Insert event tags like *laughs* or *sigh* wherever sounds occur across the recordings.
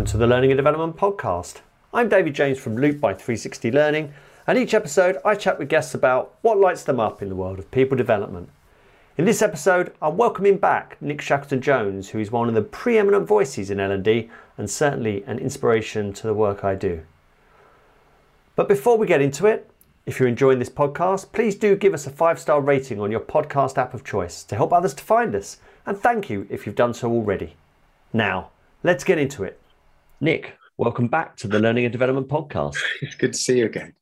Welcome to the Learning and Development Podcast. I'm David James from Looop by 360 Learning, and each episode I chat with guests about what lights them up in the world of people development. In this episode, I'm welcoming back Nick Shackleton Jones, who is one of the preeminent voices in L&D and certainly an inspiration to the work I do. But before we get into it, if you're enjoying this podcast, please do give us a five star rating on your podcast app of choice to help others to find us. And thank you if you've done so already. Now, let's get into it. Nick, welcome back to the Learning and Development Podcast. It's good to see you again.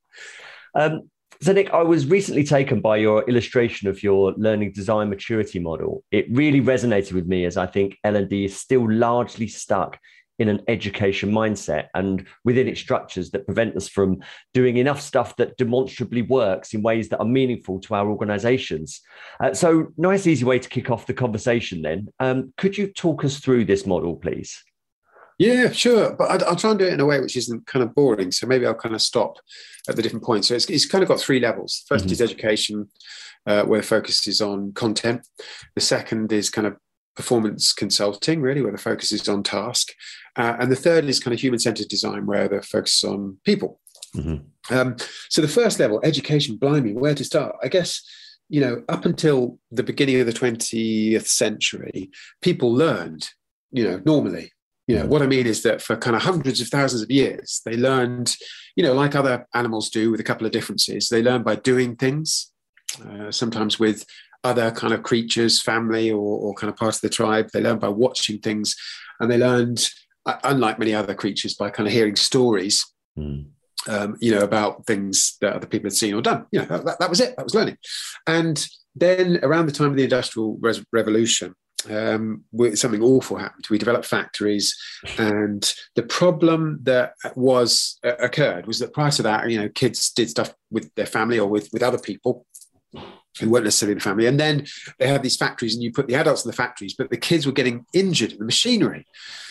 Um, so, Nick, I was recently taken by your illustration of your learning design maturity model. It really resonated with me as I think L&D is still largely stuck in an education mindset and within its structures that prevent us from doing enough stuff that demonstrably works in ways that are meaningful to our organizations. Uh, so, nice, easy way to kick off the conversation then. Um, could you talk us through this model, please? Yeah, sure. But I'll, try and do it in a way which isn't kind of boring. So maybe I'll kind of stop at the different points. So it's, it's kind of got three levels. 1st mm-hmm. is education, uh, where the focus is on content. The second is kind of performance consulting, really, where the focus is on task. Uh, and the third is kind of human centered design, where the focus is on people. Mm-hmm. Um, so the first level, education, blimey, where to start? I guess, you know, up until the beginning of the 20th century, people learned, you know, normally. You know, what I mean is that for kind of hundreds of thousands of years, they learned, you know, like other animals do with a couple of differences. They learn by doing things, uh, sometimes with other kind of creatures, family, or, or kind of part of the tribe. They learned by watching things, and they learned, uh, unlike many other creatures, by kind of hearing stories. Mm. Um, you know about things that other people had seen or done. You know that, that was it. That was learning. And then around the time of the Industrial Res- Revolution, um, something awful happened. We developed factories, and the problem that was uh, occurred was that prior to that, you know, kids did stuff with their family or with with other people, who weren't necessarily in the family. And then they had these factories, and you put the adults in the factories, but the kids were getting injured in the machinery,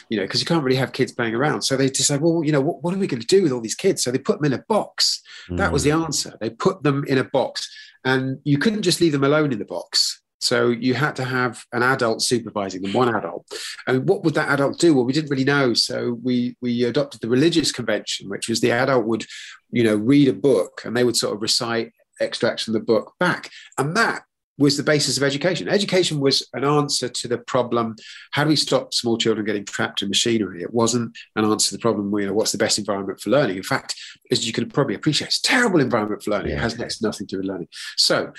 you know, because you can't really have kids playing around. So they decided, well, you know, what, what, are we going to do with all these kids? So they put them in a box. Mm. That was the mm. answer. They put them in a box, and you couldn't just leave them alone in the box. So you had to have an adult supervising them, one adult. And what would that adult do? Well, we didn't really know. So we we adopted the religious convention, which was the adult would, you know, read a book and they would sort of recite extracts from the book back. And that was the basis of education. Education was an answer to the problem how do we stop small children getting trapped in machinery? It wasn't an answer to the problem, you know, what's the best environment for learning? In fact, as you can probably appreciate, it's terrible environment for learning. It has next to nothing to do with learning. So,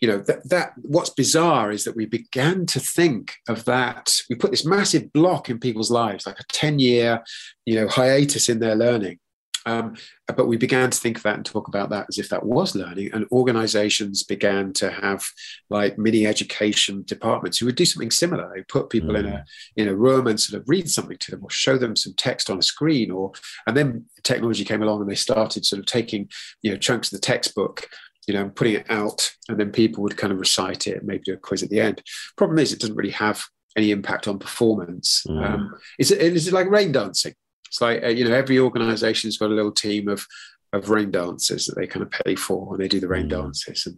you know, that, that what's bizarre is that we began to think of that. We put this massive block in people's lives, like a 10 year, you know, hiatus in their learning um, but we began to think of that and talk about that as if that was learning. And organizations began to have like mini education departments who would do something similar. They put people mm. in a mm. in a room and sort of read something to them or show them some text on a screen. Or and then technology came along and they started sort of taking you know chunks of the textbook you know, putting it out, and then people would kind of recite it, maybe do a quiz at the end. Problem is, it doesn't really have any impact on performance. Mm. Um, is it is it like rain dancing? It's like uh, you know every organization's got a little team of of rain dancers that they kind of pay for and they do the rain mm. dances and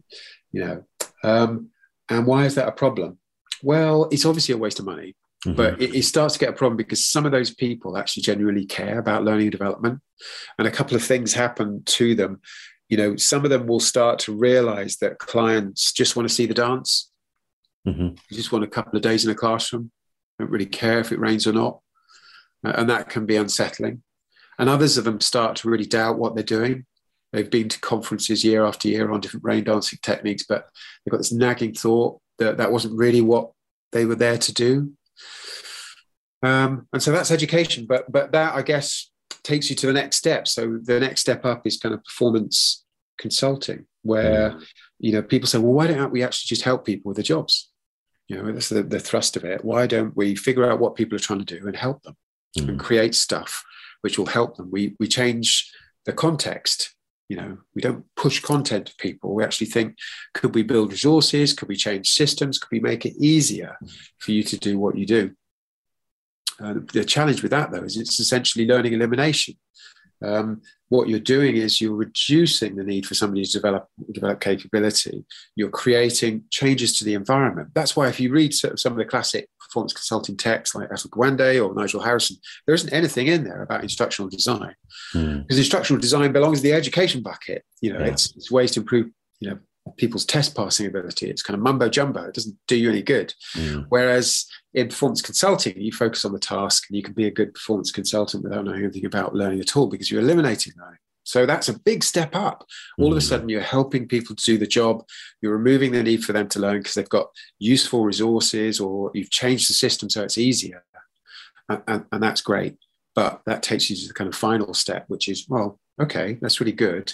you know um, and why is that a problem? Well, it's obviously a waste of money. Mm-hmm. But it, it, starts to get a problem because some of those people actually genuinely care about learning and development. And a couple of things happen to them. You know, some of them will start to realize that clients just want to see the dance. Mm-hmm. just want a couple of days in a classroom, don't really care if it rains or not and that can be unsettling. And others of them start to really doubt what they're doing. They've been to conferences year after year on different rain dancing techniques, but they've got this nagging thought that that wasn't really what they were there to do. Um, and so that's education, but but that I guess takes you to the next step. So the next step up is kind of performance consulting, where mm. you know people say, well, why don't we actually just help people with the jobs? You know, that's the, the thrust of it. Why don't we figure out what people are trying to do and help them? mm. and create stuff which will help them. We we change the context. You know, we don't push content to people. We actually think, could we build resources? Could we change systems? Could we make it easier for you to do what you do? Uh, the challenge with that, though, is it's essentially learning elimination. Um, what you're doing is you're reducing the need for somebody to develop develop capability. You're creating changes to the environment. That's why if you read some of the classic performance consulting texts like Atul Gawande or Nigel Harrison, there isn't anything in there about instructional design mm. because instructional design belongs to the education bucket. You know, yeah. it's, it's ways to improve you know people's test passing ability. It's kind of mumbo jumbo. It doesn't do you any good. Mm. Whereas in performance consulting, you focus on the task and you can be a good performance consultant without knowing anything about learning at all because you're eliminating learning. So that's a big step up. All mm. of a mm. sudden, you're helping people to do the job. You're removing the need for them to learn because they've got useful resources or you've changed the system so it's easier. And, and, and that's great. But that takes you to the kind of final step, which is, well, okay, that's really good.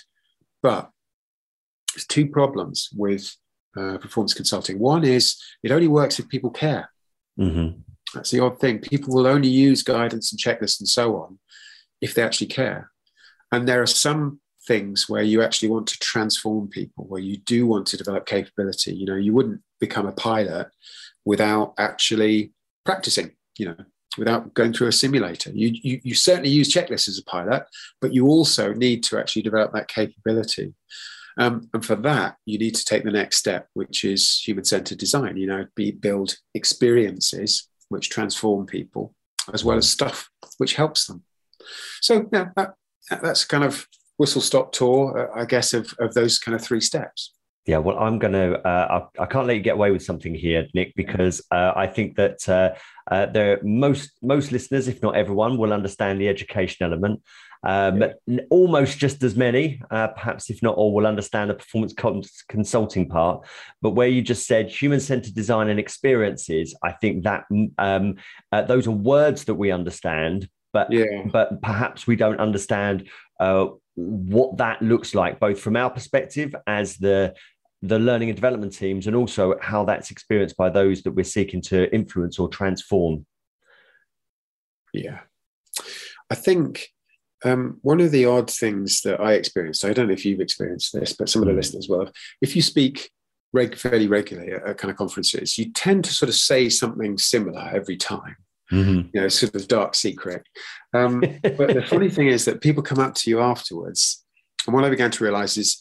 But two problems with uh, performance consulting. One is it only works if people care. Mm-hmm. That's the odd thing. People will only use guidance and checklists and so on if they actually care. And there are some things where you actually want to transform people, where you do want to develop capability. You know, you wouldn't become a pilot without actually practicing, you know, without going through a simulator. You, you, you certainly use checklists as a pilot, but you also need to actually develop that capability. Um, and for that, you need to take the next step, which is human centered design. You know, be, build experiences which transform people, as well as stuff which helps them. So, yeah, that, that's kind of whistle stop tour, uh, I guess, of, of those kind of three steps. Yeah, well, I'm going to. Uh, I, can't let you get away with something here, Nick, because uh, I think that uh, uh, there most most listeners, if not everyone, will understand the education element. Um, yeah. Almost just as many, uh, perhaps if not all, will understand the performance consulting part. But where you just said human centered design and experiences, I think that um, uh, those are words that we understand, but yeah. but perhaps we don't understand uh, what that looks like, both from our perspective as the the learning and development teams, and also how that's experienced by those that we're seeking to influence or transform. Yeah, I think um, one of the odd things that I experienced, I don't know if you've experienced this, but some of the mm. listeners will. If you speak reg- fairly regularly at, at kind of conferences, you tend to sort of say something similar every time. Mm-hmm. You know, sort of dark secret. Um, but the funny thing is that people come up to you afterwards, and what I began to realize is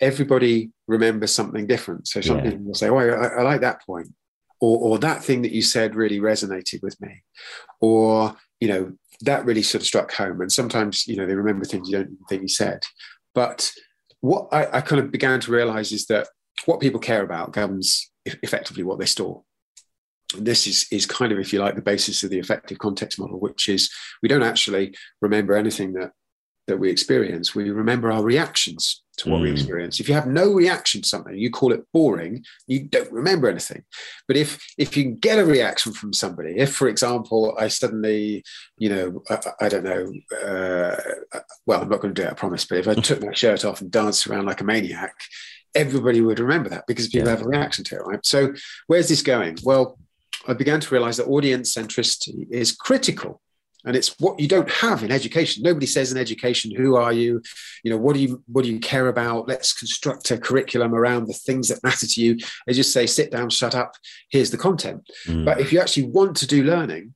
everybody remembers something different. So some yeah. people will say, "Oh, I, I like that point," or, or that thing that you said really resonated with me, or you know, that really sort of struck home. And sometimes, you know, they remember things you don't think you said. But what I, I kind of began to realize is that what people care about governs effectively what they store. And this is, is kind of, if you like, the basis of the affective context model, which is we don't actually remember anything that that we experience. We remember our reactions to what mm. we experience. If you have no reaction to something, you call it boring, you don't remember anything. But if if you can get a reaction from somebody, if for example I suddenly, you know, I, I don't know, uh, well I'm not going to do it, I promise. But if I *laughs* took my shirt off and danced around like a maniac, everybody would remember that because people yeah. have a reaction to it, right? So where's this going? Well, I began to realize that audience centricity is critical and it's what you don't have in education. Nobody says in education who are you? You know what do you what do you care about? Let's construct a curriculum around the things that matter to you. They just say sit down shut up. Here's the content. Mm. but if you actually want to do learning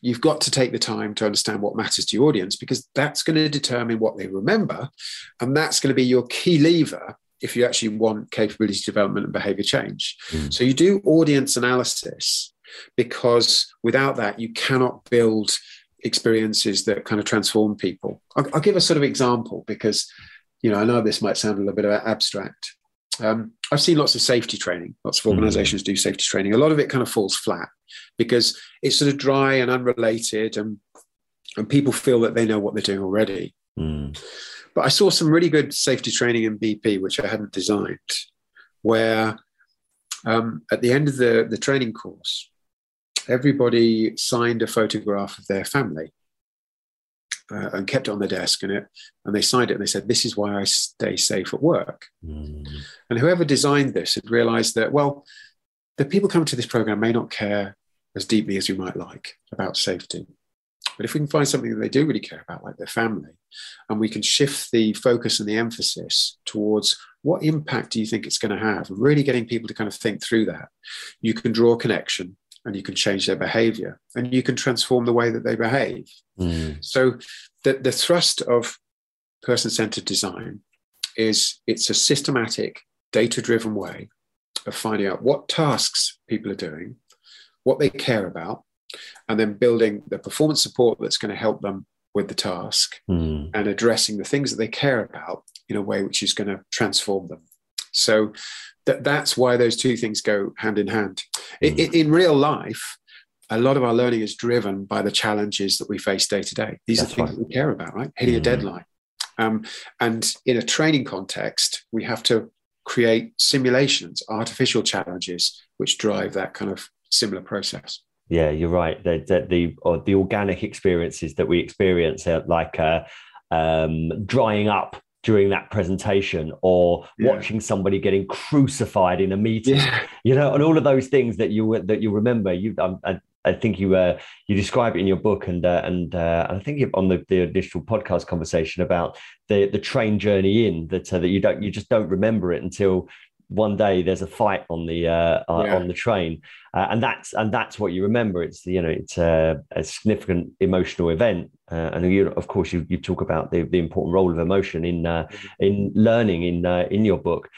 you've got to take the time to understand what matters to your audience because that's going to determine what they remember and that's going to be your key lever if you actually want capability development and behavior change. Mm. so you do audience analysis because without that you cannot build experiences that kind of transform people. I'll, I'll, give a sort of example because, you know, I know this might sound a little bit abstract. Um, I've seen lots of safety training. Lots of mm. organizations mm. do safety training. A lot of it kind of falls flat because it's sort of dry and unrelated, and and people feel that they know what they're doing already. Mm. But I saw some really good safety training in BP, which I hadn't designed, where um, at the end of the, the training course, everybody signed a photograph of their family uh, and kept it on the desk and it and they signed it and they said this is why i stay safe at work. Mm. and whoever designed this had realized that well the people coming to this program may not care as deeply as we might like about safety. But if we can find something that they do really care about like their family and we can shift the focus and the emphasis towards what impact do you think it's going to have and really getting people to kind of think through that you can draw a connection and you can change their behavior and you can transform the way that they behave. Mm. So, the, the thrust of person centered design is it's a systematic, data driven way of finding out what tasks people are doing, what they care about, and then building the performance support that's going to help them with the task mm. and addressing the things that they care about in a way which is going to transform them. So that, that's why those two things go hand in hand. Mm. In, in real life, a lot of our learning is driven by the challenges that we face day to day. These That's are things right. that we care about, right? Hitting mm. a deadline. Um, and in a training context, we have to create simulations, artificial challenges, which drive that kind of similar process. Yeah, you're right. The the the, or the organic experiences that we experience, are like uh, um, drying up during that presentation or yeah. watching somebody getting crucified in a meeting yeah. *laughs* you know and all of those things that you that you remember you um, I, I think you uh, you describe it in your book, and uh, and uh, I think on the, the initial podcast conversation about the the train journey in that uh, that you don't you just don't remember it until one day there's a fight on the uh, uh, yeah. on the train, and that's and that's what you remember. It's you know it's a, a significant emotional event, and you of course you you talk about the, the important role of emotion in mm-hmm. in learning in in your book,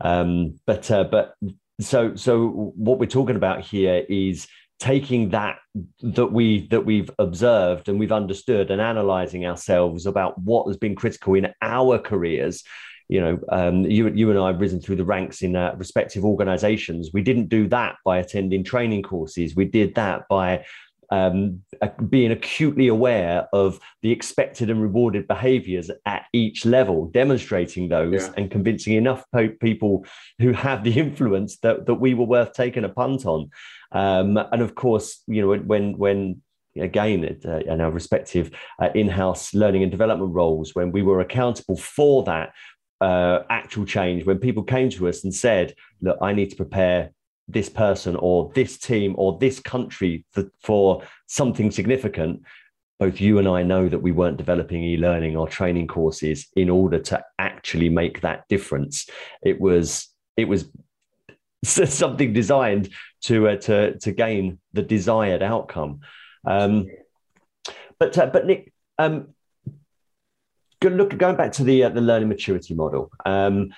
um, but but so so what we're talking about here is taking that that we that we've observed and we've understood and analyzing ourselves about what has been critical in our careers you know um, you, you and i have risen through the ranks in uh, respective organizations we didn't do that by attending training courses we did that by um, being acutely aware of the expected and rewarded behaviors at each level, demonstrating those yeah. and convincing enough po- people who have the influence that, that we were worth taking a punt on. Um, and of course, you know, when when again uh, in our respective uh, in-house learning and development roles, when we were accountable for that uh, actual change, when people came to us and said, "Look, I need to prepare." This person or this team or this country for, for something significant, both you and I know that we weren't developing e-learning or training courses in order to actually make that difference. It was it was *laughs* something designed to uh, to to gain the desired outcome. Um, but uh, but Nick, um, look going back to the uh, the learning maturity model. Um,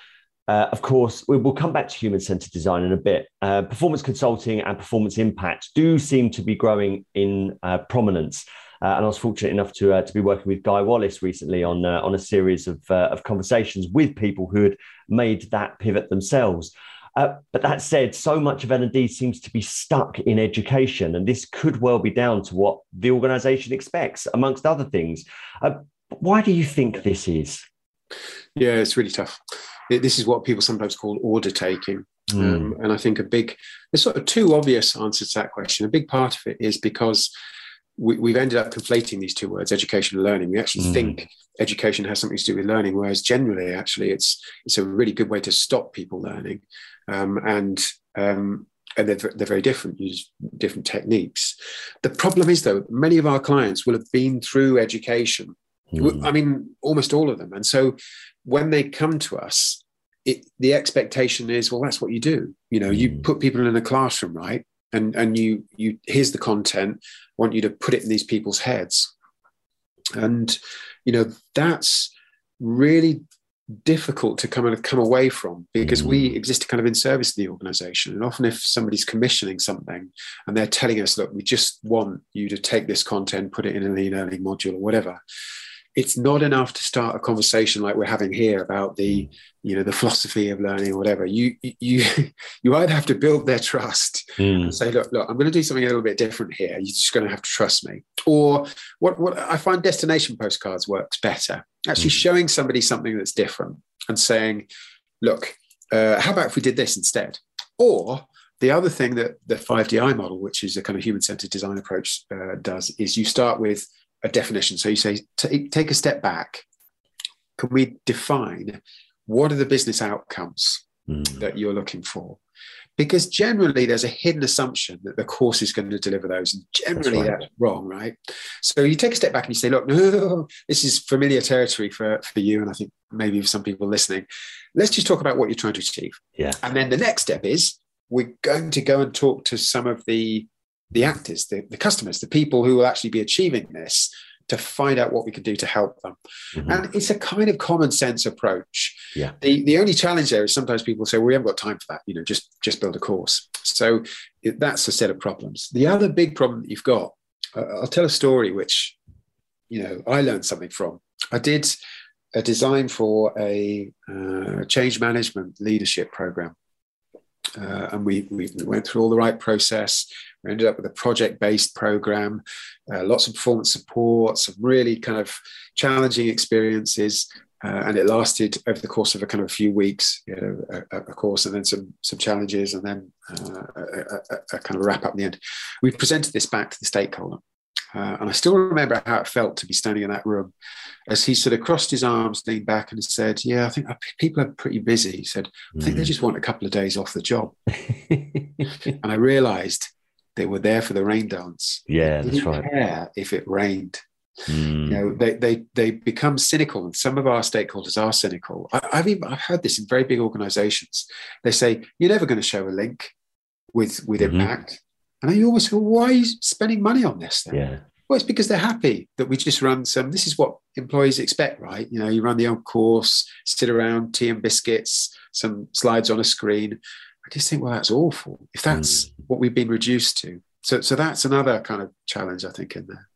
uh, of course, we will come back to human centered design in a bit. Uh, performance consulting and performance impact do seem to be growing in uh, prominence. Uh, and I was fortunate enough to uh, to be working with Guy Wallace recently on uh, on a series of of conversations with people who had made that pivot themselves. But that said, so much of L&D seems to be stuck in education, and this could well be down to what the organisation expects, amongst other things. Why do you think this is? Yeah, it's really tough. This is what people sometimes call order taking. Mm. Um, and I think a big, there's sort of two obvious answers to that question. A big part of it is because we, have ended up conflating these two words, education and learning. We actually mm. think education has something to do with learning, whereas generally, actually, it's it's a really good way to stop people learning um, and um, and they're, they're very different, use different techniques. The problem is, though, many of our clients will have been through education. Mm. I mean, almost all of them. And so when they come to us, it, the expectation is, well, that's what you do. You know, mm. you put people in a classroom, right? And and you you here's the content. I want you to put it in these people's heads, and you know that's really difficult to come and come away from because we mm. exist kind of in service to the organization and often if somebody's commissioning something and they're telling us look we just want you to take this content put it in an e-learning module or whatever it's not enough to start a conversation like we're having here about the you know the philosophy of learning or whatever. You you *laughs* you either have to build their trust mm. and say look look i'm going to do something a little bit different here. You're just going to have to trust me. Or what what i find destination postcards works better. Actually mm. showing somebody something that's different and saying look uh, how about if we did this instead? Or the other thing that the 5di model which is a kind of human-centered design approach uh, does is you start with a definition. So you say, take, take a step back. Can we define what are the business outcomes mm. that you're looking for? Because generally there's a hidden assumption that the course is going to deliver those. And generally that's, right. that's wrong, right? So you take a step back and you say, look, *laughs* no, this is familiar territory for, for you. And I think maybe for some people listening. Let's just talk about what you're trying to achieve. Yeah. And then the next step is we're going to go and talk to some of the the actors, the, the customers, the people who will actually be achieving this to find out what we can do to help them. Mm-hmm. And it's a kind of common sense approach. Yeah. The the only challenge there is sometimes people say, well, we haven't got time for that, you know, just just build a course. So it, that's a set of problems. The other big problem that you've got, uh, I'll tell a story which, you know, I learned something from. I did a design for a uh, change management leadership program. Uh, and we, we went through all the right process. We ended up with a project based program, uh, lots of performance support, some really kind of challenging experiences. Uh, and it lasted over the course of a kind of a few weeks, you know, a, a course, and then some some challenges, and then uh, a, a, a, kind of wrap up in the end. We presented this back to the stakeholder, uh, and I still remember how it felt to be standing in that room as he sort of crossed his arms, leaned back, and said, Yeah, I think people are pretty busy. He said, I think mm. they just want a couple of days off the job. *laughs* and I realized they were there for the rain dance. Yeah, that's right. Care if it rained. Mm. You know, they, they they become cynical, and some of our stakeholders are cynical. I, have even I've heard this in very big organisations. They say you're never going to show a link with with mm-hmm. impact, and you always go, why are you spending money on this? Then? Yeah. Well, it's because they're happy that we just run some. This is what employees expect, right? You know, you run the old course, sit around, tea and biscuits, some slides on a screen. I just think, well, that's awful. If that's mm. what we've been reduced to, so so that's another kind of challenge, I think, in there.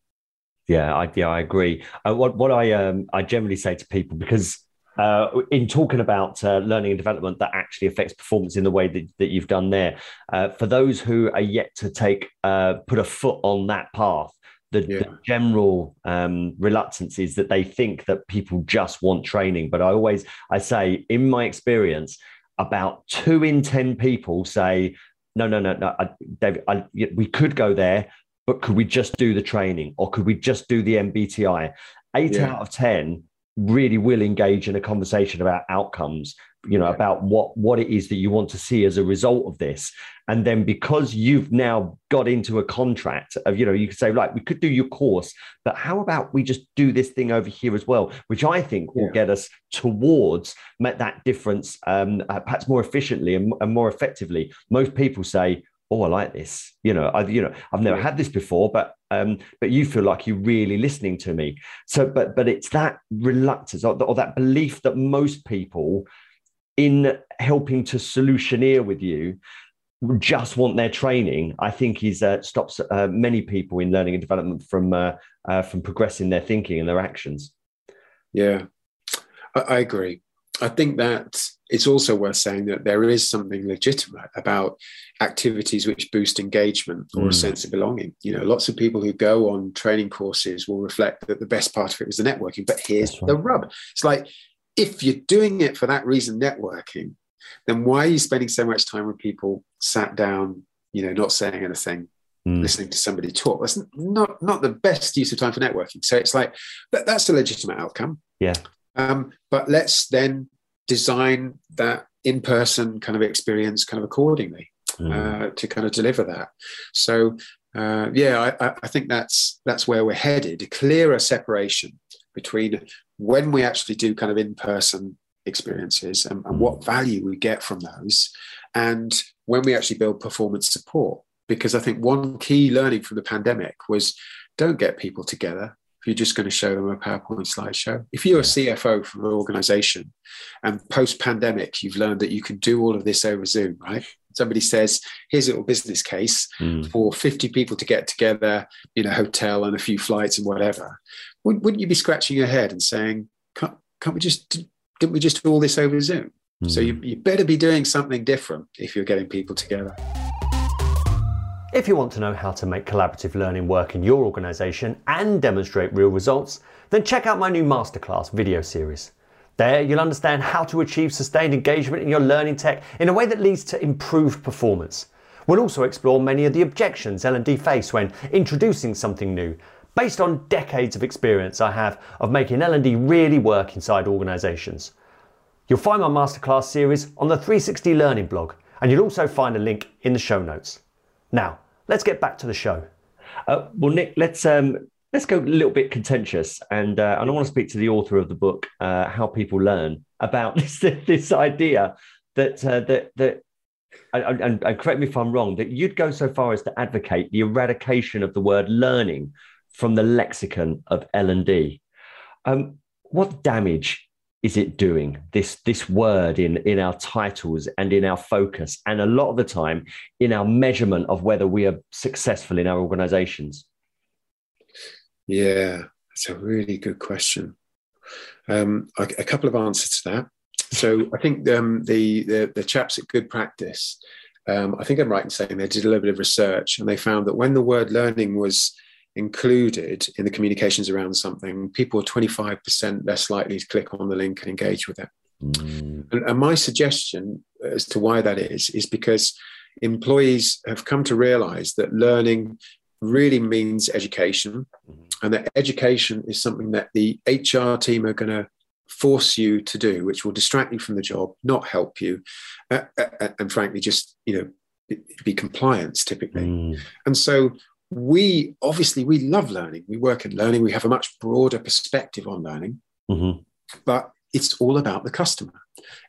Yeah, I, yeah, I agree. Uh, what what I um I generally say to people because uh, in talking about uh, learning and development that actually affects performance in the way that, that you've done there, uh, for those who are yet to take uh, put a foot on that path, the, yeah. the general um, reluctance is that they think that people just want training. But I always I say, in my experience, about two in ten people say, "No, no, no, no, I, David, I, we could go there, but could we just do the training, or could we just do the MBTI?" Eight yeah. out of ten really will engage in a conversation about outcomes you know about what what it is that you want to see as a result of this. And then because you've now got into a contract of you know you could say right we could do your course but how about we just do this thing over here as well which i think will yeah. get us towards that difference um, uh, perhaps more efficiently and, and more effectively. Most people say oh, I like this. You know, I've you know I've never had this before, but um, but you feel like you're really listening to me. So, but but it's that reluctance or, or that belief that most people in helping to solutioneer with you just want their training i think is uh, stops uh, many people in learning and development from uh, uh from progressing their thinking and their actions yeah I, I, agree i think that it's also worth saying that there is something legitimate about activities which boost engagement or mm. a sense of belonging you know lots of people who go on training courses will reflect that the best part of it was the networking but here's right. the rub it's like if you're doing it for that reason, networking, then why are you spending so much time with people sat down, you know, not saying anything, mm. listening to somebody talk? That's not not the best use of time for networking. So it's like that, that's a legitimate outcome. Yeah. Um, but let's then design that in-person kind of experience kind of accordingly mm. uh, to kind of deliver that. So uh, yeah, I, I think that's that's where we're headed. A clearer separation between when we actually do kind of in-person experiences and, and what value we get from those and when we actually build performance support because i think one key learning from the pandemic was don't get people together if you're just going to show them a PowerPoint slideshow. If you're a CFO for an organization and post pandemic, you've learned that you can do all of this over Zoom, right? Somebody says, here's a little business case mm. for 50 people to get together in a hotel and a few flights and whatever wouldn't you be scratching your head and saying, can't, can't we just, didn't we just do all this over Zoom? Mm. So you, you better be doing something different if you're getting people together. If you want to know how to make collaborative learning work in your organisation and demonstrate real results, then check out my new masterclass video series. There, you'll understand how to achieve sustained engagement in your learning tech in a way that leads to improved performance. We'll also explore many of the objections L&D face when introducing something new based on decades of experience I have of making L&D really work inside organisations. You'll find my masterclass series on the 360 Learning blog, and you'll also find a link in the show notes. Now, let's get back to the show. Uh, well, Nick, let's um, let's go a little bit contentious, and uh, and I want to speak to the author of the book, uh, How People Learn, about *laughs* this this idea that uh, that that and, and, correct me if I'm wrong, that you'd go so far as to advocate the eradication of the word learning from the lexicon of L and D. Um, what damage is it doing? This this word in in our titles and in our focus and a lot of the time in our measurement of whether we are successful in our organizations. Yeah that's a really good question. Um, a, a, couple of answers to that. So i think um, the, the, the chaps at GoodPractice um, i think i'm right in saying they did a little bit of research and they found that when the word learning was included in the communications around something, people are 25% less likely to click on the link and engage with it. Mm. And, and, my suggestion as to why that is, is because employees have come to realize that learning really means education, mm-hmm. and that education is something that the HR team are going to force you to do, which will distract you from the job, not help you, uh, uh, and frankly, just you know, be compliance typically. Mm. And so we obviously we love learning. We work in learning. We have a much broader perspective on learning. Mm-hmm. but it's all about the customer.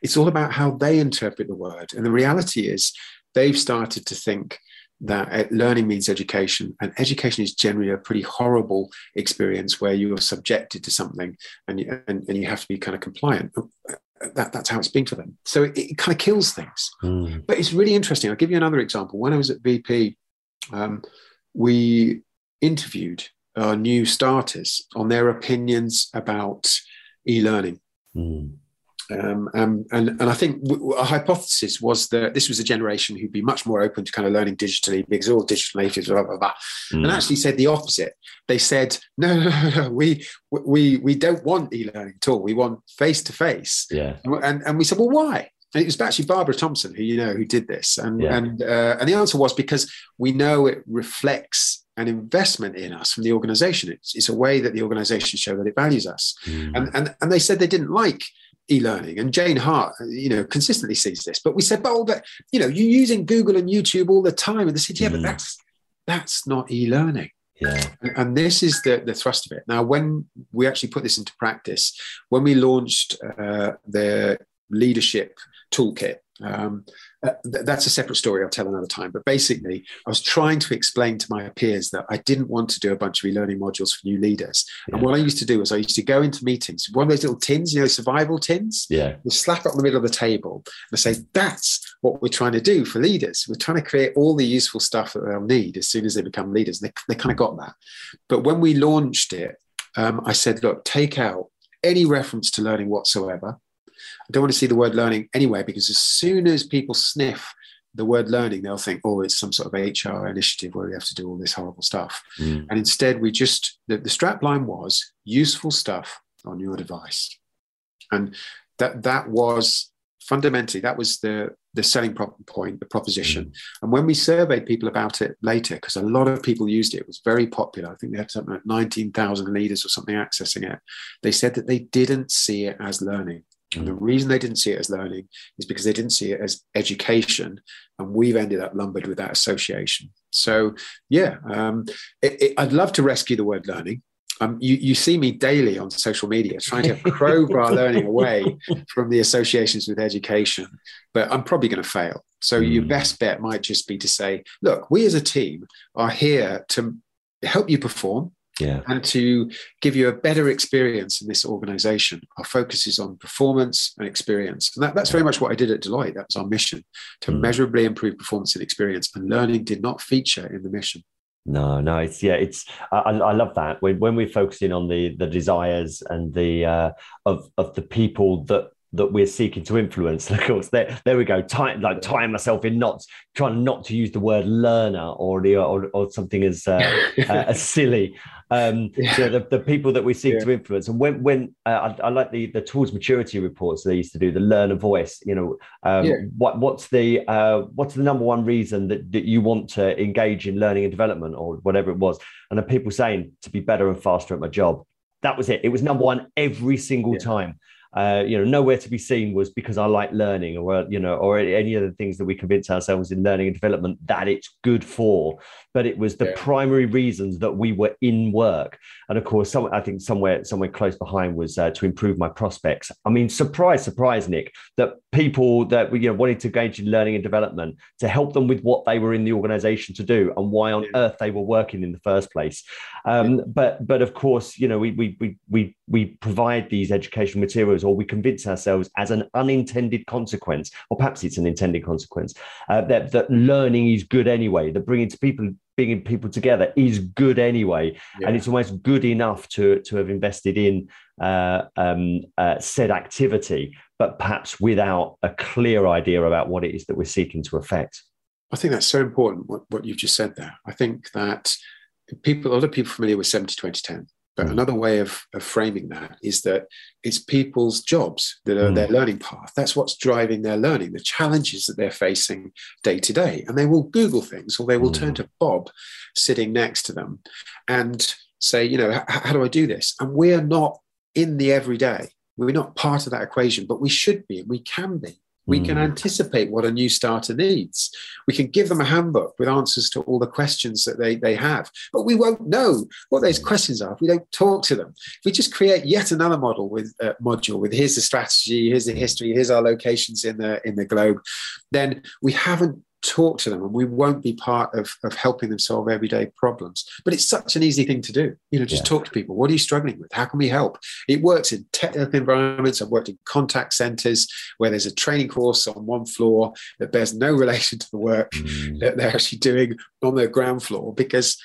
It's all about how they interpret the word. And the reality is they've started to think that uh, learning means education. And education is generally a pretty horrible experience where you're subjected to something and you, and, and you have to be kind of compliant. That, that's how it's been for them. So it, it kind of kills things. Mm. but it's really interesting. I'll give you another example. When i was at bp um, we interviewed our new starters on their opinions about e-learning. Mm. Um, um, and, and I think our hypothesis was that this was a generation who'd be much more open to kind of learning digitally because all digital natives, blah, blah, blah. Mm. And actually said the opposite. They said, no, *laughs* no, no, no, we, we, we don't want e-learning at all. We want face-to-face. Yeah. And, and we said, well, why? And it was actually Barbara Thompson, who you know, who did this, and yeah. and uh, and the answer was because we know it reflects an investment in us from the organization. It's, it's a way that the organization show that it values us, mm. and and and they said they didn't like e-learning and jane hart you know consistently sees this but we said but, but you know you're using google and youtube all the time and they said yeah mm. but that's that's not e-learning yeah. And this is the, the thrust of it. Now, when we actually put this into practice, when we launched uh, the leadership toolkit. Um, uh, th- that's a separate story I'll tell another time. But basically, I was trying to explain to my peers that I didn't want to do a bunch of e-learning modules for new leaders. Yeah. And what I used to do was I used to go into meetings, one of those little tins, you know, survival tins. Yeah. We slap it on the middle of the table and say, that's what we're trying to do for leaders. We're trying to create all the useful stuff that they'll need as soon as they become leaders. They, they kind of got that. But when we launched it, um, I said, look, take out any reference to learning whatsoever I don't want to see the word learning anywhere because as soon as people sniff the word learning, they'll think, oh, it's some sort of HR initiative where we have to do all this horrible stuff. Mm. And instead, we just, the, the strap line was useful stuff on your device. And that, that was fundamentally, that was the, the selling point, the proposition. Mm. And when we surveyed people about it later, because a lot of people used it, it was very popular. I think they had something like 19,000 leaders or something accessing it. They said that they didn't see it as learning. And the reason they didn't see it as learning is because they didn't see it as education. And we've ended up lumbered with that association. So, yeah, um, it, it, I'd love to rescue the word learning. Um, you, you see me daily on social media trying to *laughs* crowbar learning away from the associations with education, but I'm probably going to fail. So, mm. your best bet might just be to say, look, we as a team are here to help you perform yeah. and to give you a better experience in this organization. Our focus is on performance and experience. And that, that's very much what I did at Deloitte. That was our mission to mm. measurably improve performance and experience. And learning did not feature in the mission. No, no, it's yeah, it's I, I love that when when we're focusing on the the desires and the uh, of of the people that that we're seeking to influence. And *laughs* of course, there, there we go. Tie, like tying myself in knots, trying not to use the word learner or the or, or something as uh, *laughs* uh, as silly. Um, *laughs* yeah. so the, the people that we seek yeah. to influence, and when when uh, I, I, like the the Towards Maturity reports they used to do, the learner voice. You know, um, yeah. what what's the uh, what's the number one reason that, that you want to engage in learning and development or whatever it was, and the people saying to be better and faster at my job. That was it. It was number one every single time. Uh, you know, nowhere to be seen was because I like learning, or you know, or any of the things that we convince ourselves in learning and development that it's good for. But it was the yeah. primary reasons that we were in work, and of course, some, I think somewhere somewhere close behind was uh, to improve my prospects. I mean, surprise, surprise, Nick, that people that you know wanted to engage in learning and development to help them with what they were in the organization to do and why on yeah. earth they were working in the first place. Um, yeah. But but of course, you know, we we we we we provide these educational materials or we convince ourselves as an unintended consequence, or perhaps it's an intended consequence, uh, that, that learning is good anyway, that bringing people bringing people together is good anyway, yeah. and it's almost good enough to to have invested in uh, um, uh, said activity, but perhaps without a clear idea about what it is that we're seeking to affect. I think that's so important what, what you've just said there. I think that people, a lot of people familiar with 70, 20, 10. But mm. another way of, of, framing that is that it's people's jobs that are mm. their learning path. That's what's driving their learning, the challenges that they're facing day to day. And they will Google things or they will mm. turn to Bob sitting next to them and say, you know, how do I do this? And we're not in the everyday. We're not part of that equation, but we should be and we can be. We can hmm. anticipate what a new starter needs. We can give them a handbook with answers to all the questions that they, they have, but we won't know what those questions are if we don't talk to them. If we just create yet another model with uh, module with here's the strategy, here's the history, here's our locations in the in the globe, then we haven't talk to them and we won't be part of, of helping them solve everyday problems. But it's such an easy thing to do. You know, just yeah. talk to people. What are you struggling with? How can we help? It works in technical environments. I've worked in contact centers where there's a training course on one floor that bears no *laughs* relation to the work mm. that they're actually doing on the ground floor because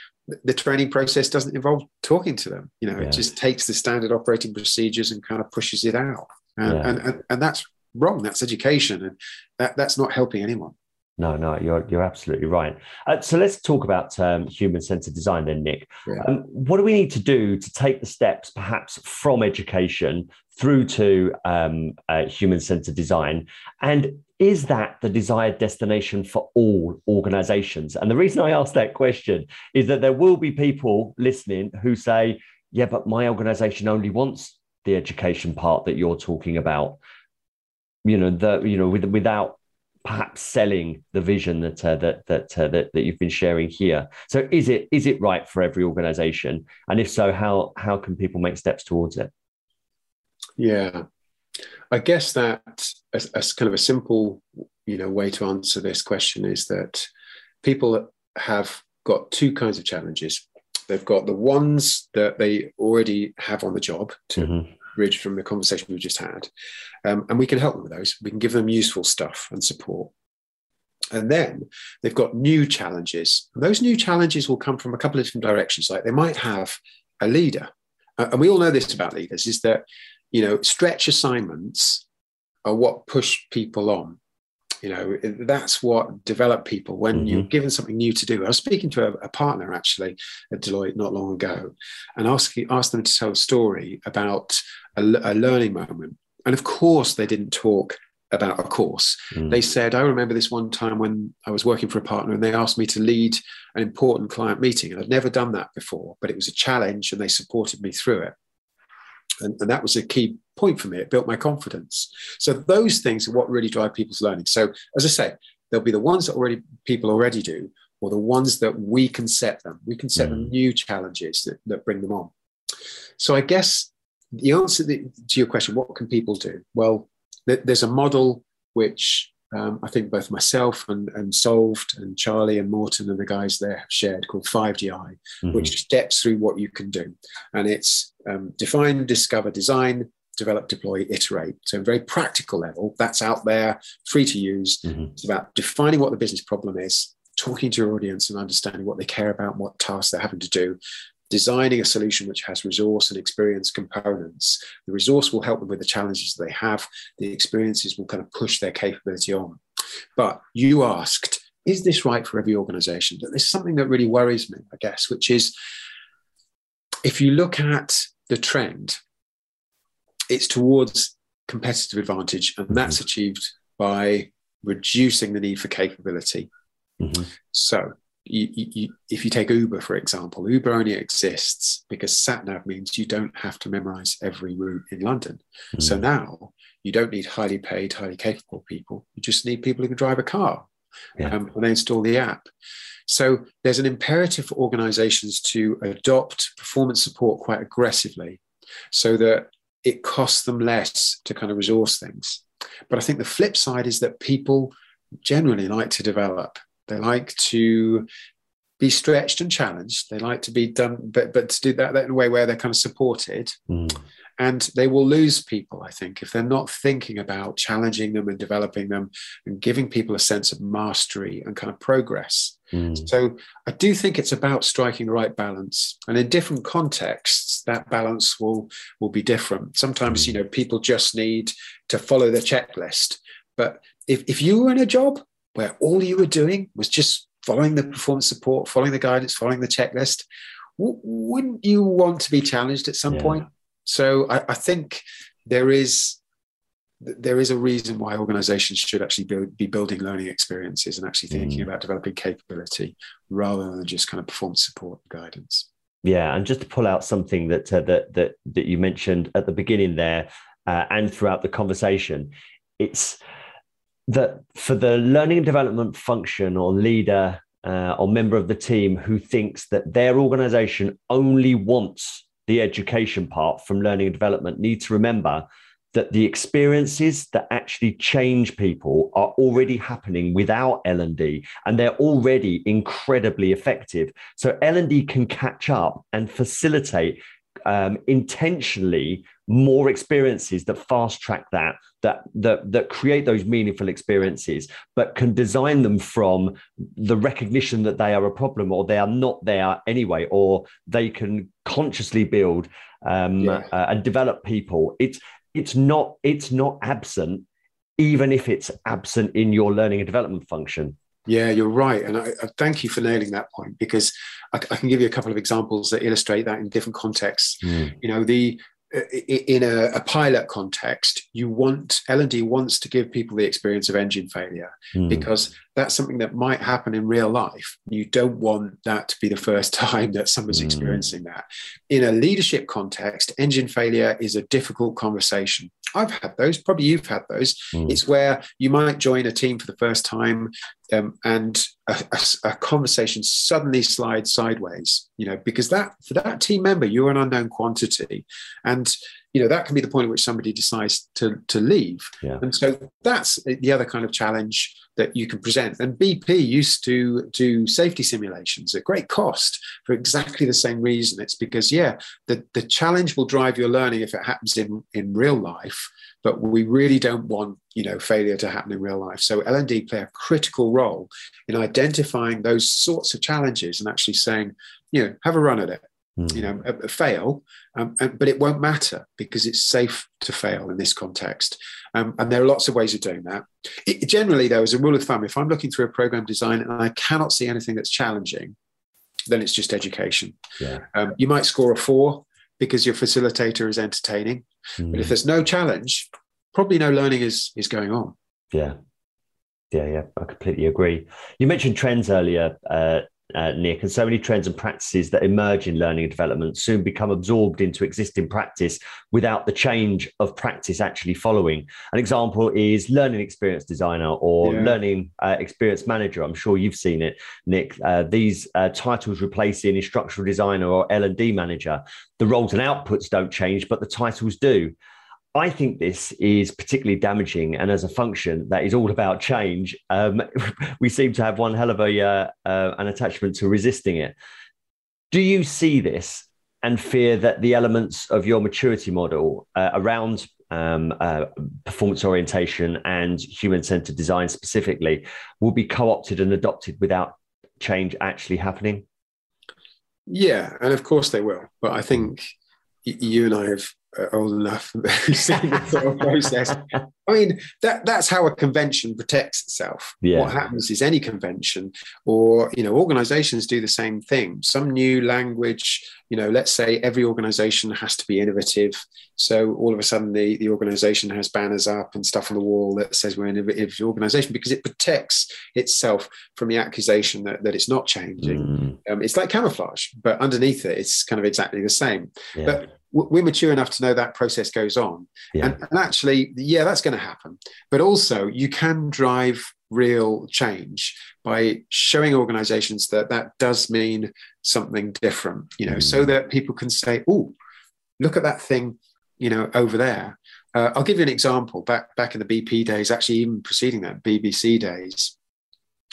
the training process doesn't involve talking to them. You know, yeah. it just takes the standard operating procedures and kind of pushes it out. And, yeah. and, and, and that's wrong. That's education. And that, that's not helping anyone. No, no, you're you're absolutely right. Uh, so let's talk about um, human centered design then, Nick. Yeah. Um, what do we need to do to take the steps, perhaps from education through to um, uh, human centered design? And is that the desired destination for all organizations? And the reason I ask that question is that there will be people listening who say, "Yeah, but my organization only wants the education part that you're talking about." You know, the you know, with, without perhaps selling the vision that uh, that that, uh, that that you've been sharing here. So is it is it right for every organization? And if so, how how can people make steps towards it? Yeah, I guess that as, as kind of a simple you know way to answer this question is that people have got two kinds of challenges. They've got the ones that they already have on the job to mm-hmm bridge from the conversation we just had. Um, and we can help them with those. We can give them useful stuff and support. And then they've got new challenges. And those new challenges will come from a couple of different directions. Like they might have a leader. Uh, and we all know this about leaders is that, you know, stretch assignments are what push people on you know that's what develop people when mm-hmm. you're given something new to do i was speaking to a, a, partner actually at deloitte not long ago and asking asked them to tell a story about a, a learning moment and of course they didn't talk about a course. Mm. They said, I remember this one time when I was working for a partner and they asked me to lead an important client meeting. And I'd never done that before, but it was a challenge and they supported me through it. And, and that was a key point for me. It built my confidence. So those things are what really drive people's learning. So as I say, there'll be the ones that already people already do, or the ones that we can set them. We can set mm. them new challenges that, that bring them on. So I guess the answer to your question, what can people do? Well, there's a model which um, I think both myself and, and Solved and Charlie and Morton and the guys there have shared called 5DI, mm-hmm. which steps through what you can do. And it's um, define, discover, design, develop, deploy, iterate. So, a very practical level, that's out there, free to use. Mm-hmm. It's about defining what the business problem is, talking to your audience and understanding what they care about, what tasks they're having to do, designing a solution which has resource and experience components. The resource will help them with the challenges they have. The experiences will kind of push their capability on. But you asked, is this right for every organization? There's something that really worries me, I guess, which is if you look at the trend, it's towards competitive advantage, and that's mm-hmm. achieved by reducing the need for capability. Mm-hmm. So you, you, if you take Uber, for example, Uber only exists because SatNav means you don't have to memorize every route in London. Mm. So now you don't need highly paid, highly capable people. You just need people who can drive a car yeah. um, and they install the app. So there's an imperative for organizations to adopt performance support quite aggressively so that it costs them less to kind of resource things. But I think the flip side is that people generally like to develop. They like to be stretched and challenged. They like to be done, but but to do that, that in a way where they're kind of supported. Mm. And they will lose people, I think, if they're not thinking about challenging them and developing them and giving people a sense of mastery and kind of progress. Mm. So I do think it's about striking the right balance. And in different contexts, that balance will will be different. Sometimes, mm. you know, people just need to follow the checklist. But if, if you were in a job where all you were doing was just following the performance support, following the guidance, following the checklist, w- wouldn't you want to be challenged at some yeah. point? So I, I, think there is there is a reason why organizations should actually build, be building learning experiences and actually thinking mm. about developing capability rather than just kind of performance support and guidance. Yeah, and just to pull out something that uh, that that that you mentioned at the beginning there uh, and throughout the conversation, it's that for the learning and development function or leader uh, or member of the team who thinks that their organization only wants the education part from learning and development need to remember that the experiences that actually change people are already happening without L&D and they're already incredibly effective. So L&D can catch up and facilitate um, intentionally more experiences that fast track that that that that create those meaningful experiences but can design them from the recognition that they are a problem or they are not there anyway or they can consciously build um, yeah. uh, and develop people it's it's not it's not absent even if it's absent in your learning and development function yeah, you're right. And I, I, thank you for nailing that point because I, I, can give you a couple of examples that illustrate that in different contexts. Mm. You know, the in a, a, pilot context, you want L&D wants to give people the experience of engine failure mm. because that's something that might happen in real life. You don't want that to be the first *laughs* time that someone's mm. experiencing that. In a leadership context, engine failure is a difficult conversation. I've had those, probably you've had those. Mm. It's where you might join a team for the first time um, and a, a, a, conversation suddenly slides sideways, you know, because that for that team member, you're an unknown quantity. And you know that can be the point at which somebody decides to to leave. Yeah. and so that's the other kind of challenge that you can present. And bp used to do safety simulations at great cost for exactly the same reason. It's because yeah the, the challenge will drive your learning if it happens in in real life but we really don't want you know failure to happen in real life. So l&d play a critical role in identifying those sorts of challenges and actually saying you know have a run at it mm. you know fail um, and, but it won't matter because it's safe to fail in this context um, and there are lots of ways of doing that it, generally though as a rule of thumb if i'm looking through a program design and i cannot see anything that's challenging then it's just education yeah. um, you might score a four because your facilitator is entertaining mm. but if hmm. there's no challenge probably no learning is is going on yeah yeah, yeah, I completely agree. You mentioned trends earlier, uh, uh, Nick, and so many trends and practices that emerge in learning and development soon become absorbed into existing practice without the change of practice actually following. An example is learning experience designer or yeah. learning uh, experience manager. I'm sure you've seen it, Nick. Uh, these uh, titles replacing instructional designer or L and D manager. The roles and outputs don't change, but the titles do. I think this is particularly damaging, and as a function that is all about change, um, *laughs* we seem to have one hell of a uh, uh, an attachment to resisting it. Do you see this and fear that the elements of your maturity model uh, around um, uh, performance orientation and human centered design specifically will be co opted and adopted without change actually happening? Yeah, and of course they will. But I think you and I have old enough *laughs* who've seen the sort of process. I mean, that that's how a convention protects itself. Yeah. What happens is any convention or you know organizations do the same thing. Some new language, you know, let's say every organization has to be innovative. So all of a sudden the, the organization has banners up and stuff on the wall that says we're an innovative organization because it protects itself from the accusation that, that it's not changing. Mm, Um, it's like camouflage, but underneath it, it's kind of exactly the same. yeah. But we're mature enough to know that process goes on. Yeah. And, and actually, yeah, that's going to happen. But also, you can drive real change by showing organizations that that does mean something different, you know, so Mm. that people can say, oh, look at that thing, you know, over there. Uh, I'll give you an example. Back back in the BP days, actually, even preceding that, BBC days,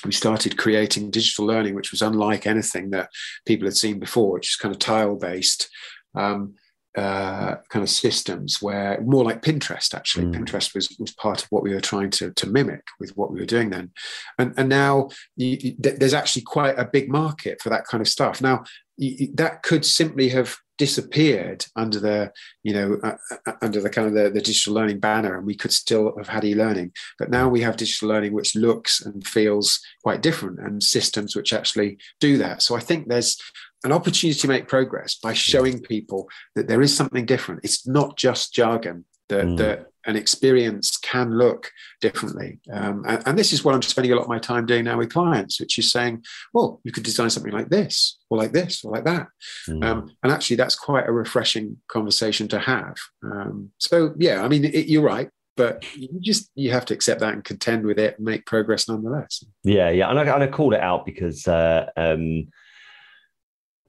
we started creating digital learning, which was unlike anything that people had seen before, which is kind of tile based. Um, uh, kind of systems where more like Pinterest actually. Mm. Pinterest was was part of what we were trying to to mimic with what we were doing then, and and now you, you- th- there's actually quite a big market for that kind of stuff. Now you, that could simply have disappeared under the you know uh, uh, under the kind of the, the digital learning banner and we could still have had e-learning but now we have digital learning which looks and feels quite different and systems which actually do that so i think there's an opportunity to make progress by showing people that there is something different. It's not just jargon that, Mm. that an experience can look differently. Um, and, and this is what i'm spending a lot of my time doing now with clients which is saying well you could design something like this or like this or like that. Mm. um, and actually that's quite a refreshing conversation to have. Um, so yeah i mean it, you're right but you just you have to accept that and contend with it and make progress nonetheless. Yeah, yeah, and I, and I called it out because, uh, um,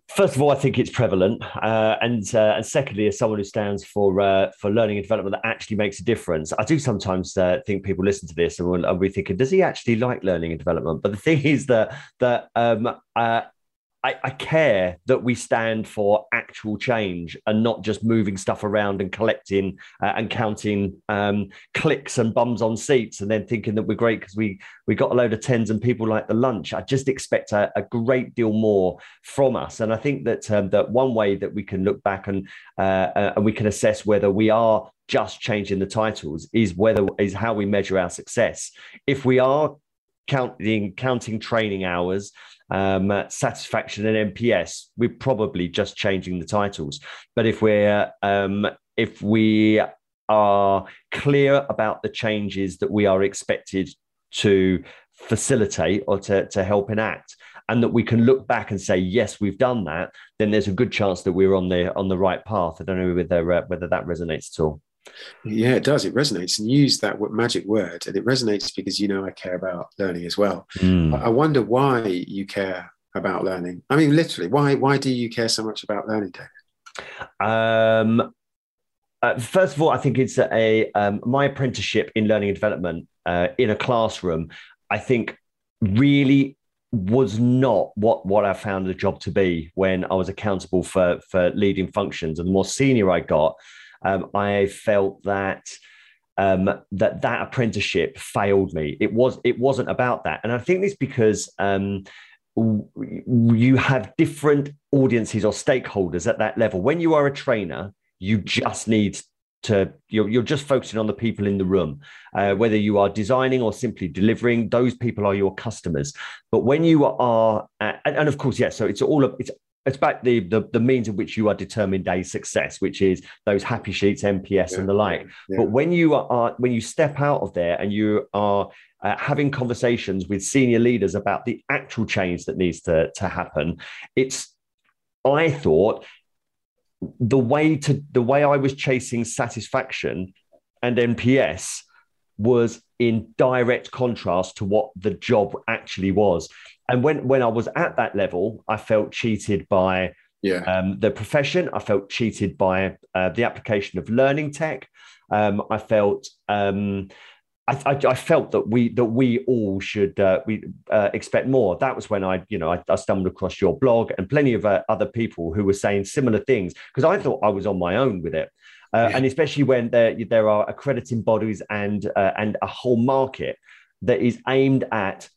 first of all, I think it's prevalent, uh, and uh, and secondly, as someone who stands for uh, for learning and development that actually makes a difference, I do sometimes uh, think people listen to this and will be thinking, does he actually like learning and development? But the thing is that that um, uh, I, I care that we stand for actual change and not just moving stuff around and collecting uh, and counting um, clicks and bums on seats and then thinking that we're great because we we got a load of tens and people like the lunch. I just expect a, a great deal more from us, and I think that um, that one way that we can look back and uh, uh, and we can assess whether we are just changing the titles is whether is how we measure our success. If we are counting counting training hours um, satisfaction and NPS, we're probably just changing the titles. But if we're um, if we are clear about the changes that we are expected to facilitate or to, to help enact, and that we can look back and say, yes, we've done that, then there's a good chance that we're on the on the right path. I don't know whether uh, whether that resonates at all. Yeah it does it resonates and you use that magic word and it resonates because you know i care about learning as well Mm. I- i wonder why you care about learning i mean literally why why do you care so much about learning David? Um, uh, first of all, I think it's a um, my apprenticeship in learning and development uh, in a classroom. I think really was not what what I found the job to be when I was accountable for for leading functions. And the more senior I got, um, I felt that um, that that apprenticeship failed me. It was it wasn't about that, and I think it's because um, you have different audiences or stakeholders at that level. When you are a trainer, you just need to you're, you're just focusing on the people in the room uh, whether you are designing or simply delivering those people are your customers but when you are and, and of course yeah so it's all it's it's about the, the the means in which you are determined a success which is those happy sheets nps and the like Yeah. but when you are when you step out of there and you are uh, having conversations with senior leaders about the actual change that needs to, to happen, it's I thought the way to the way I was chasing satisfaction and NPS was in direct contrast to what the job actually was. And when when I was at that level, I felt cheated by yeah um, the profession. I felt cheated by uh, the application of learning tech. Um, I felt um, I, I, I felt that we that we all should uh, we uh, expect more. That was when I you know I, I stumbled across your blog and plenty of uh, other people who were saying similar things because I thought I was on my own with it. Uh, Yeah. And especially when there, there are accrediting bodies and uh, and a whole market that is aimed at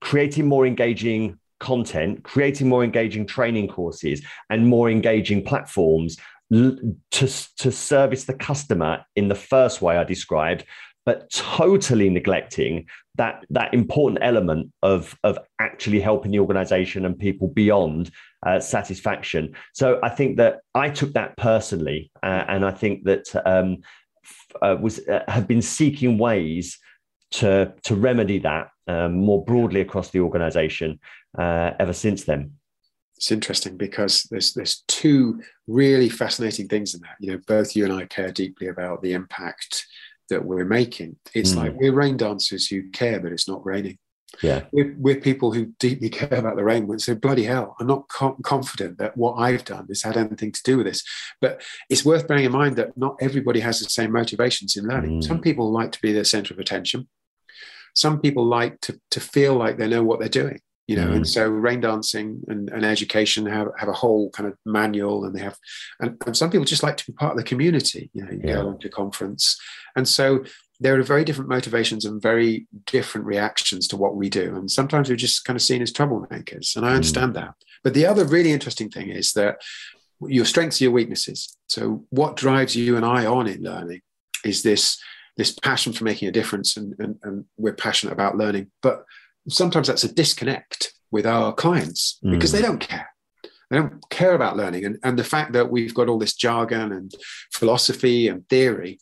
creating more engaging content, creating more engaging training courses, and more engaging platforms to to service the customer in the first way I described, but totally neglecting that that important element of of actually helping the organization and people beyond uh, satisfaction. So I think that I took that personally, uh, and I think that um, uh, was uh, have been seeking ways to to remedy that um, more broadly across the organization uh, ever since then it's interesting because there's there's two really fascinating things in that. You know, both you and I care deeply about the impact that we're making. It's mm. like we're rain dancers who care but it's not raining. Yeah, we're, we're people who deeply *laughs* care about the rain. We say, bloody hell, I'm not com- confident that what I've done has had anything to do with this. But it's worth bearing in mind that not everybody has the same motivations in learning. Mm. Some people like to be the center of attention. Some people like to, to feel like they know what they're doing you know, mm. and so rain dancing and, and, education have, have a whole kind of manual and they have, and, and some people just like to be part of the community, you know, you yeah. go to conference. And so there are very different motivations and very different reactions to what we do. And sometimes we're just kind of seen as troublemakers. And I mm. understand mm. that. But the other really interesting thing is that your strengths are your weaknesses. So what drives you and I on in learning is this, this passion for making a difference and, and, and we're passionate about learning. But sometimes that's a disconnect with our clients because mm. they don't care. They don't care about learning. And, and the fact that we've got all this jargon and philosophy and theory,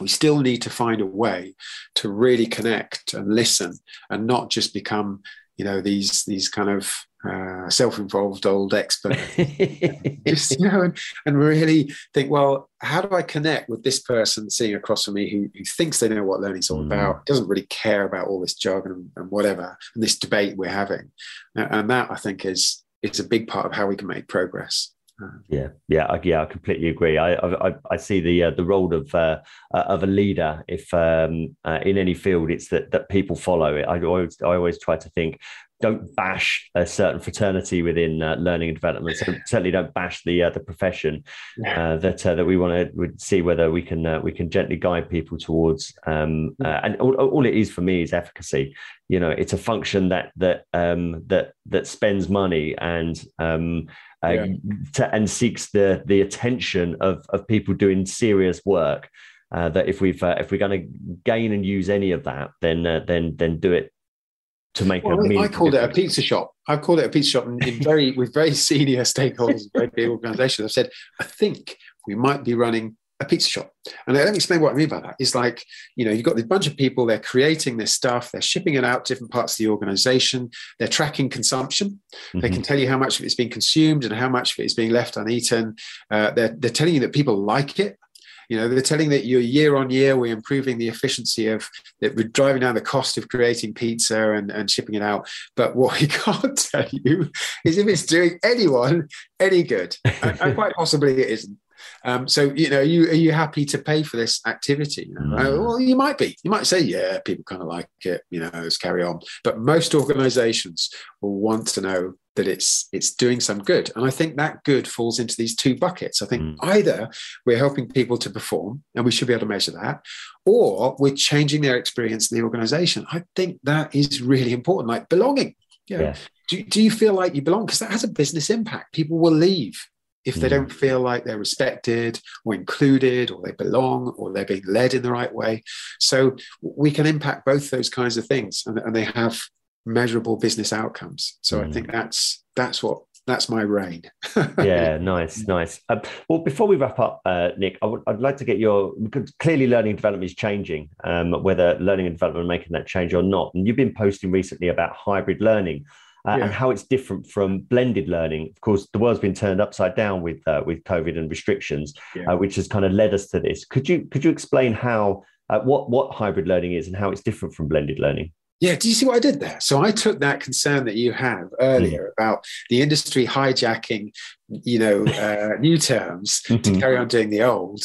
we still need to find a way to really connect and listen and not just become, you know, these these kind of uh, self-involved old expert *laughs* just you know and, and really think well how do i connect with this person sitting across from me who, who thinks they know what learning's all mm. about doesn't really care about all this jargon and, and whatever and this debate we're having and that i think is is a big part of how we can make progress yeah, yeah, yeah. I completely agree. I I, I see the uh, the role of uh, uh, of a leader. If um, uh, in any field, it's that that people follow it. I always I always try to think don't bash a certain fraternity within uh, learning and development. So certainly don't bash the uh, the profession. Uh, that uh, that we want to see whether we can uh, we can gently guide people towards. Um, uh, and all, all, it is for me is efficacy. You know, it's a function that that um, that that spends money and um, yeah. to, and seeks the the attention of of people doing serious work. that if we've if we're going to gain and use any of that, then then then do it to make well, a I called difference. it a pizza shop. I've called it a pizza shop in, in very *laughs* with very senior stakeholders, very big organizations. I've said, I think we might be running a pizza shop. And let me explain what I mean by that. It's like, you know, you've got this bunch of people, they're creating this stuff, they're shipping it out to different parts of the organization, they're tracking consumption. Mm-hmm. They can tell you how much of it's being consumed and how much of it is being left uneaten. Uh, they're, they're telling you that people like it. You know, they're telling that you year on year we're improving the efficiency of that we're driving down the cost of creating pizza and, and shipping it out. But what we *laughs* can't tell you is if it's doing anyone any good. and, and quite possibly it isn't. Um, so you know, you are you happy to pay for this activity? You know? mm. well, you might be. You might say, yeah, people kind of like it. You know, let's carry on. But most organisations will want to know that it's it's doing some good, and I think that good falls into these two buckets. I think mm. either we're helping people to perform, and we should be able to measure that, or we're changing their experience in the organisation. I think that is really important, like belonging. You know, yeah. do, do you feel like you belong? Because that has a business impact. People will leave if they don't feel like they're respected or included or they belong or they're being led in the right way. So we can impact both those kinds of things and, and they have measurable business outcomes. So mm. I think that's that's what that's my reign. *laughs* yeah, nice, nice. Um, well, before we wrap up, uh, Nick, I would, like to get your clearly learning and development is changing, um, whether learning and development are making that change or not. And you've been posting recently about hybrid learning uh, yeah. and how it's different from blended learning. Of course, the world's been turned upside down with uh, with COVID and restrictions, yeah. uh, which has kind of led us to this. Could you could you explain how uh, what what hybrid learning is and how it's different from blended learning? Yeah, do you see what I did there? So I took that concern that you have earlier mm. about the industry hijacking, you know, *laughs* uh, new terms mm-hmm. to carry on doing the old,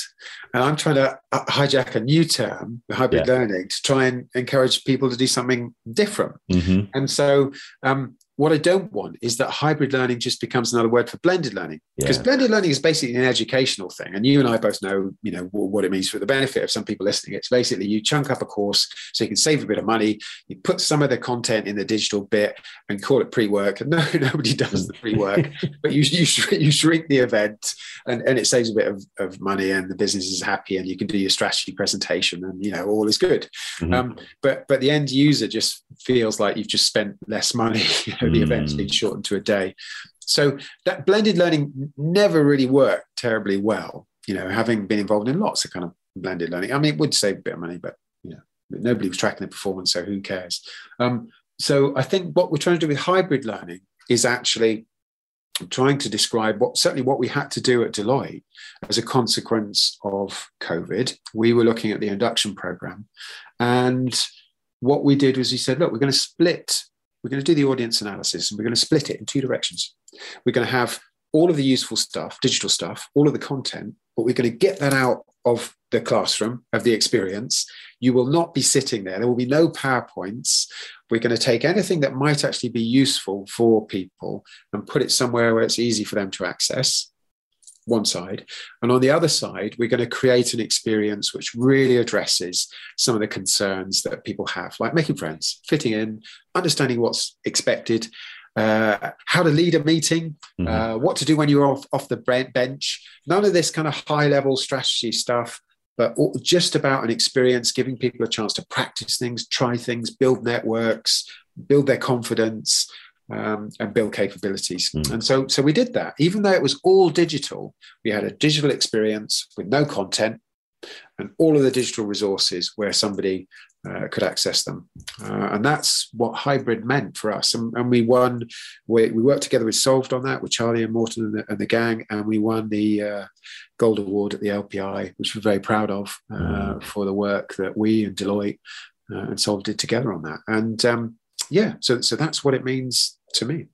and I'm trying to uh, hijack a new term, hybrid yeah. learning, to try and encourage people to do something different. Mm-hmm. And so um, what I don't want is that hybrid learning just becomes another word for blended learning. Because Yeah. blended learning is basically an educational thing, and you and I both know, you know, what it means for the benefit of some people listening. It's basically you chunk up a course so you can save a bit of money. You put some of the content in the digital bit and call it pre-work. And *laughs* no, nobody does the pre-work, *laughs* but you you, you shrink the event, and, and it saves a bit of, of money, and the business is happy, and you can do your strategy presentation, and you know all is good. Mhm. Um, but but the end user just feels like you've just spent less money. *laughs* Know, the event's Mm. been shortened to a day. So that blended learning never really worked terribly well. You know, having been involved in lots of kind of blended learning. I mean, it would save a bit of money, but you know, nobody was tracking the performance, so who cares? Um, so I think what we're trying to do with hybrid learning is actually trying to describe what certainly what we had to do at Deloitte as a consequence of COVID. We were looking at the induction program, and what we did was we said, look, we're going to split, we're going to do the audience analysis, and we're going to split it in two directions. We're going to have all of the useful stuff, digital stuff, all of the content, but we're going to get that out of the classroom, of the experience. You will not be sitting there. There will be no PowerPoints. We're going to take anything that might actually be useful for people and put it somewhere where it's easy for them to access, one side. And on the other side, we're going to create an experience which really addresses some of the concerns that people have, like making friends, fitting in, understanding what's expected, uh, how to lead a meeting, Mhm. uh, what to do when you're off, off the bench. None of this kind of high level strategy stuff, but all, just about an experience, giving people a chance to practice things, try things, build networks, build their confidence. Um, and build capabilities, Mm. and so so we did that. Even though it was all digital, we had a digital experience with no content, and all of the digital resources where somebody uh, could access them. Uh, and that's what hybrid meant for us. And, and we won, we, we worked together with Solved on that, with Charlie and Morton and the, and the gang, and we won the uh, Gold Award at the LPI, which we're very proud of uh, for the work that we and Deloitte uh, and Solved did together on that. And um, yeah, so, so that's what it means to me.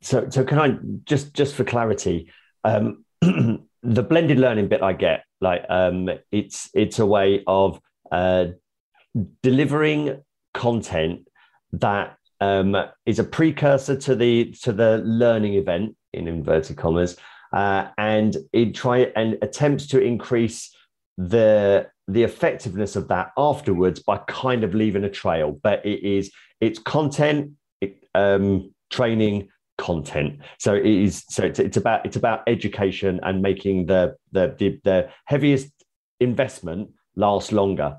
So, so can I just just for clarity, um, *clears throat* the blended learning bit I get like um, it's it's a way of uh, delivering content that um, is a precursor to the to the learning event in inverted commas, uh, and it try and attempts to increase the the effectiveness of that afterwards by kind of leaving a trail. But it is it's content, it, um, training, content. So it is so it's, it's about it's about education and making the the the, the heaviest investment last longer.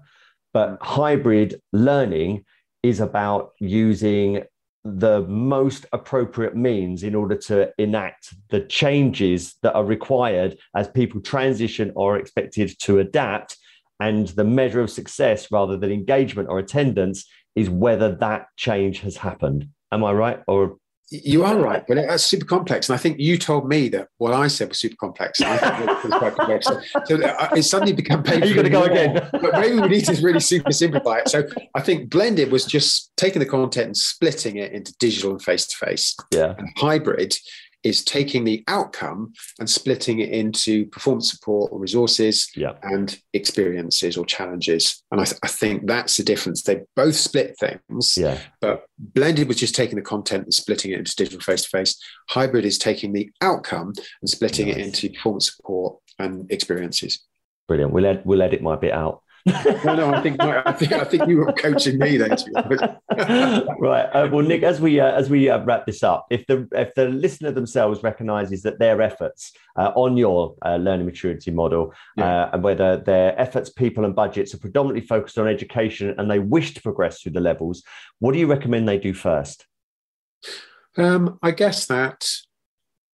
But hybrid learning is about using the most appropriate means in order to enact the changes that are required as people transition or are expected to adapt. And the measure of success rather than engagement or attendance is whether that change has happened. Am I right? Or You are right, but that's super complex. And I think you told me that what I said was super complex. And I think it was quite complex. So, uh, it suddenly become painful. *laughs* Are you gonna go again? *laughs* but maybe we need to really super simplify it. So I think blended was just taking the content and splitting it into digital and face to face. yeah, And hybrid is taking the outcome and splitting it into performance support or resources Yeah. and experiences or challenges. And I, th- I think that's the difference. They both split things. yeah, But blended was just taking the content and splitting it into digital face to face. Hybrid is taking the outcome and splitting it into performance support and experiences. brilliant. We'll ed- we'll edit my bit out. No, no, I think I think I think you were coaching me then. To be honest. *laughs* right. Uh, well, Nick, as we uh, as we uh, wrap this up, if the if the listener themselves recognises that their efforts uh, on your uh, learning maturity model, uh, and whether their efforts, people, and budgets are predominantly focused on education, and they wish to progress through the levels, what do you recommend they do first? Um, I guess that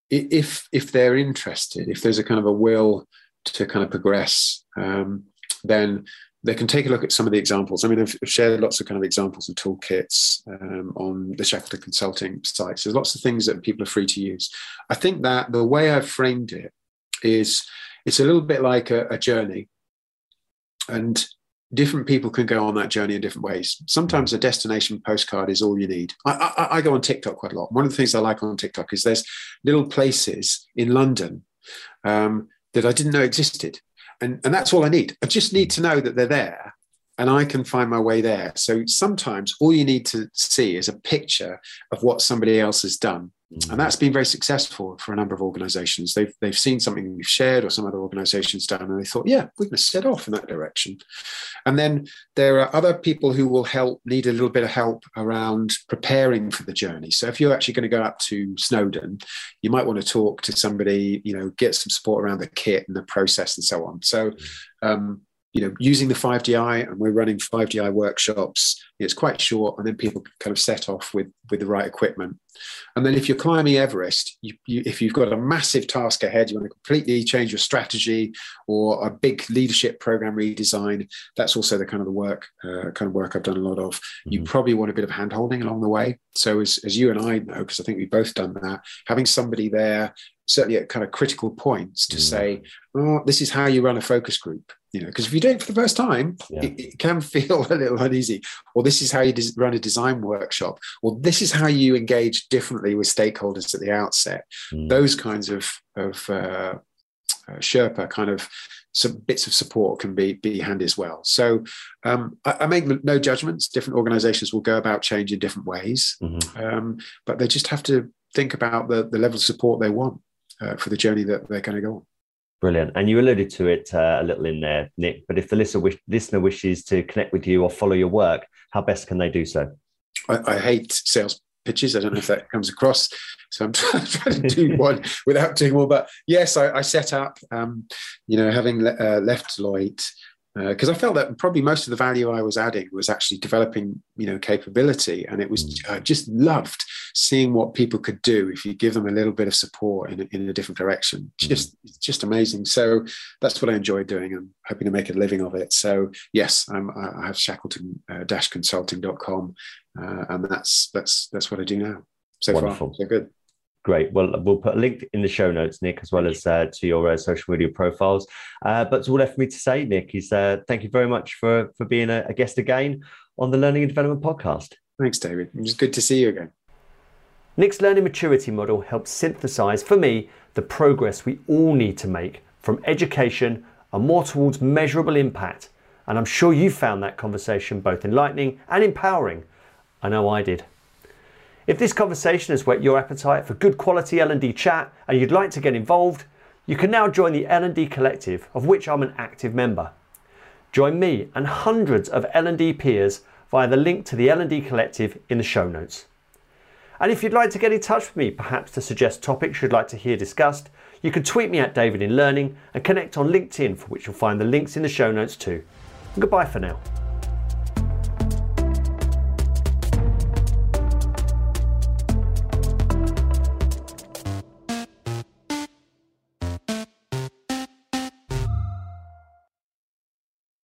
if if they're interested, if there's a kind of a will to kind of progress, um, then they can take a look at some of the examples. I mean, I've shared lots of kind of examples and toolkits um, on the Shackleton Consulting sites. There's lots of things that people are free to use. I think that the way I've framed it is it's a little bit like a, a journey, and different people can go on that journey in different ways. Sometimes a destination postcard is all you need. I, I, I go on TikTok quite a lot. One of the things I like on TikTok is there's little places in London um, that I didn't know existed. And, and that's all I need. I just need to know that they're there. and I can find my way there. So sometimes all you need to see is a picture of what somebody else has done. And that's been very successful for a number of organizations. They've, they've seen something we've shared or some other organizations done, and they thought, yeah, we're going to set off in that direction. And then there are other people who will help, need a little bit of help around preparing for the journey. So if you're actually going to go up to Snowdon, you might want to talk to somebody, you know, get some support around the kit and the process and so on. So, um, you know, using the 5DI, and we're running 5DI workshops. It's quite short, and then people can kind of set off with with the right equipment. And then if you're climbing Everest, you, you, if you've got a massive task ahead, you want to completely change your strategy or a big leadership program redesign. That's also the kind of the work, uh, kind of work I've done a lot of. Mm-hmm. You probably want a bit of hand holding along the way. So as, as you and I know, because I think we've both done that, having somebody there certainly at kind of critical points to mm. say, oh, this is how you run a focus group. You know, because if you do it for the first time, yeah. it, it, can feel *laughs* a little uneasy. Or this is how you des- run a design workshop. Or this is how you engage differently with stakeholders at the outset. Mm. Those kinds of of uh, uh, Sherpa kind of some bits of support can be be handy as well. So um, I, I, make no judgments. Different organisations will go about change in different ways, mm-hmm. um, but they just have to think about the the level of support they want uh, for the journey that they're going to go on. Brilliant. And you alluded to it uh, a little in there, Nick. But if the listener, wish, listener wishes to connect with you or follow your work, how best can they do so? I, I hate sales pitches. I don't know if that comes across. So I'm *laughs* trying to do one without doing more. But yes, I, I set up, um, you know, having uh, left Deloitte, because uh, I felt that probably most of the value I was adding was actually developing, you know, capability, and it was mm. I just loved seeing what people could do if you give them a little bit of support in a, in a different direction. Mm. Just just amazing. So that's what I enjoy doing. I'm hoping to make a living of it. So yes, I'm, I have Shackleton-consulting.com, uh, and that's that's that's what I do now. So Wonderful. far, so good. Great. Well, we'll put a link in the show notes, Nick, as well as uh, to your uh, social media profiles. Uh, but all left for me to say, Nick, is uh, thank you very much for for being a, a, guest again on the Learning and Development Podcast. Thanks, David. It's good to see you again. Nick's learning maturity model helps synthesize for me the progress we all need to make from education and more towards measurable impact. And I'm sure you found that conversation both enlightening and empowering. I know I did. If this conversation has whet your appetite for good quality L&D chat and you'd like to get involved, you can now join the L&D Collective, of which I'm an active member. Join me and hundreds of L&D peers via the link to the L&D Collective in the show notes. And if you'd like to get in touch with me, perhaps to suggest topics you'd like to hear discussed, you can tweet me at David in Learning and connect on LinkedIn, for which you'll find the links in the show notes too. And goodbye for now.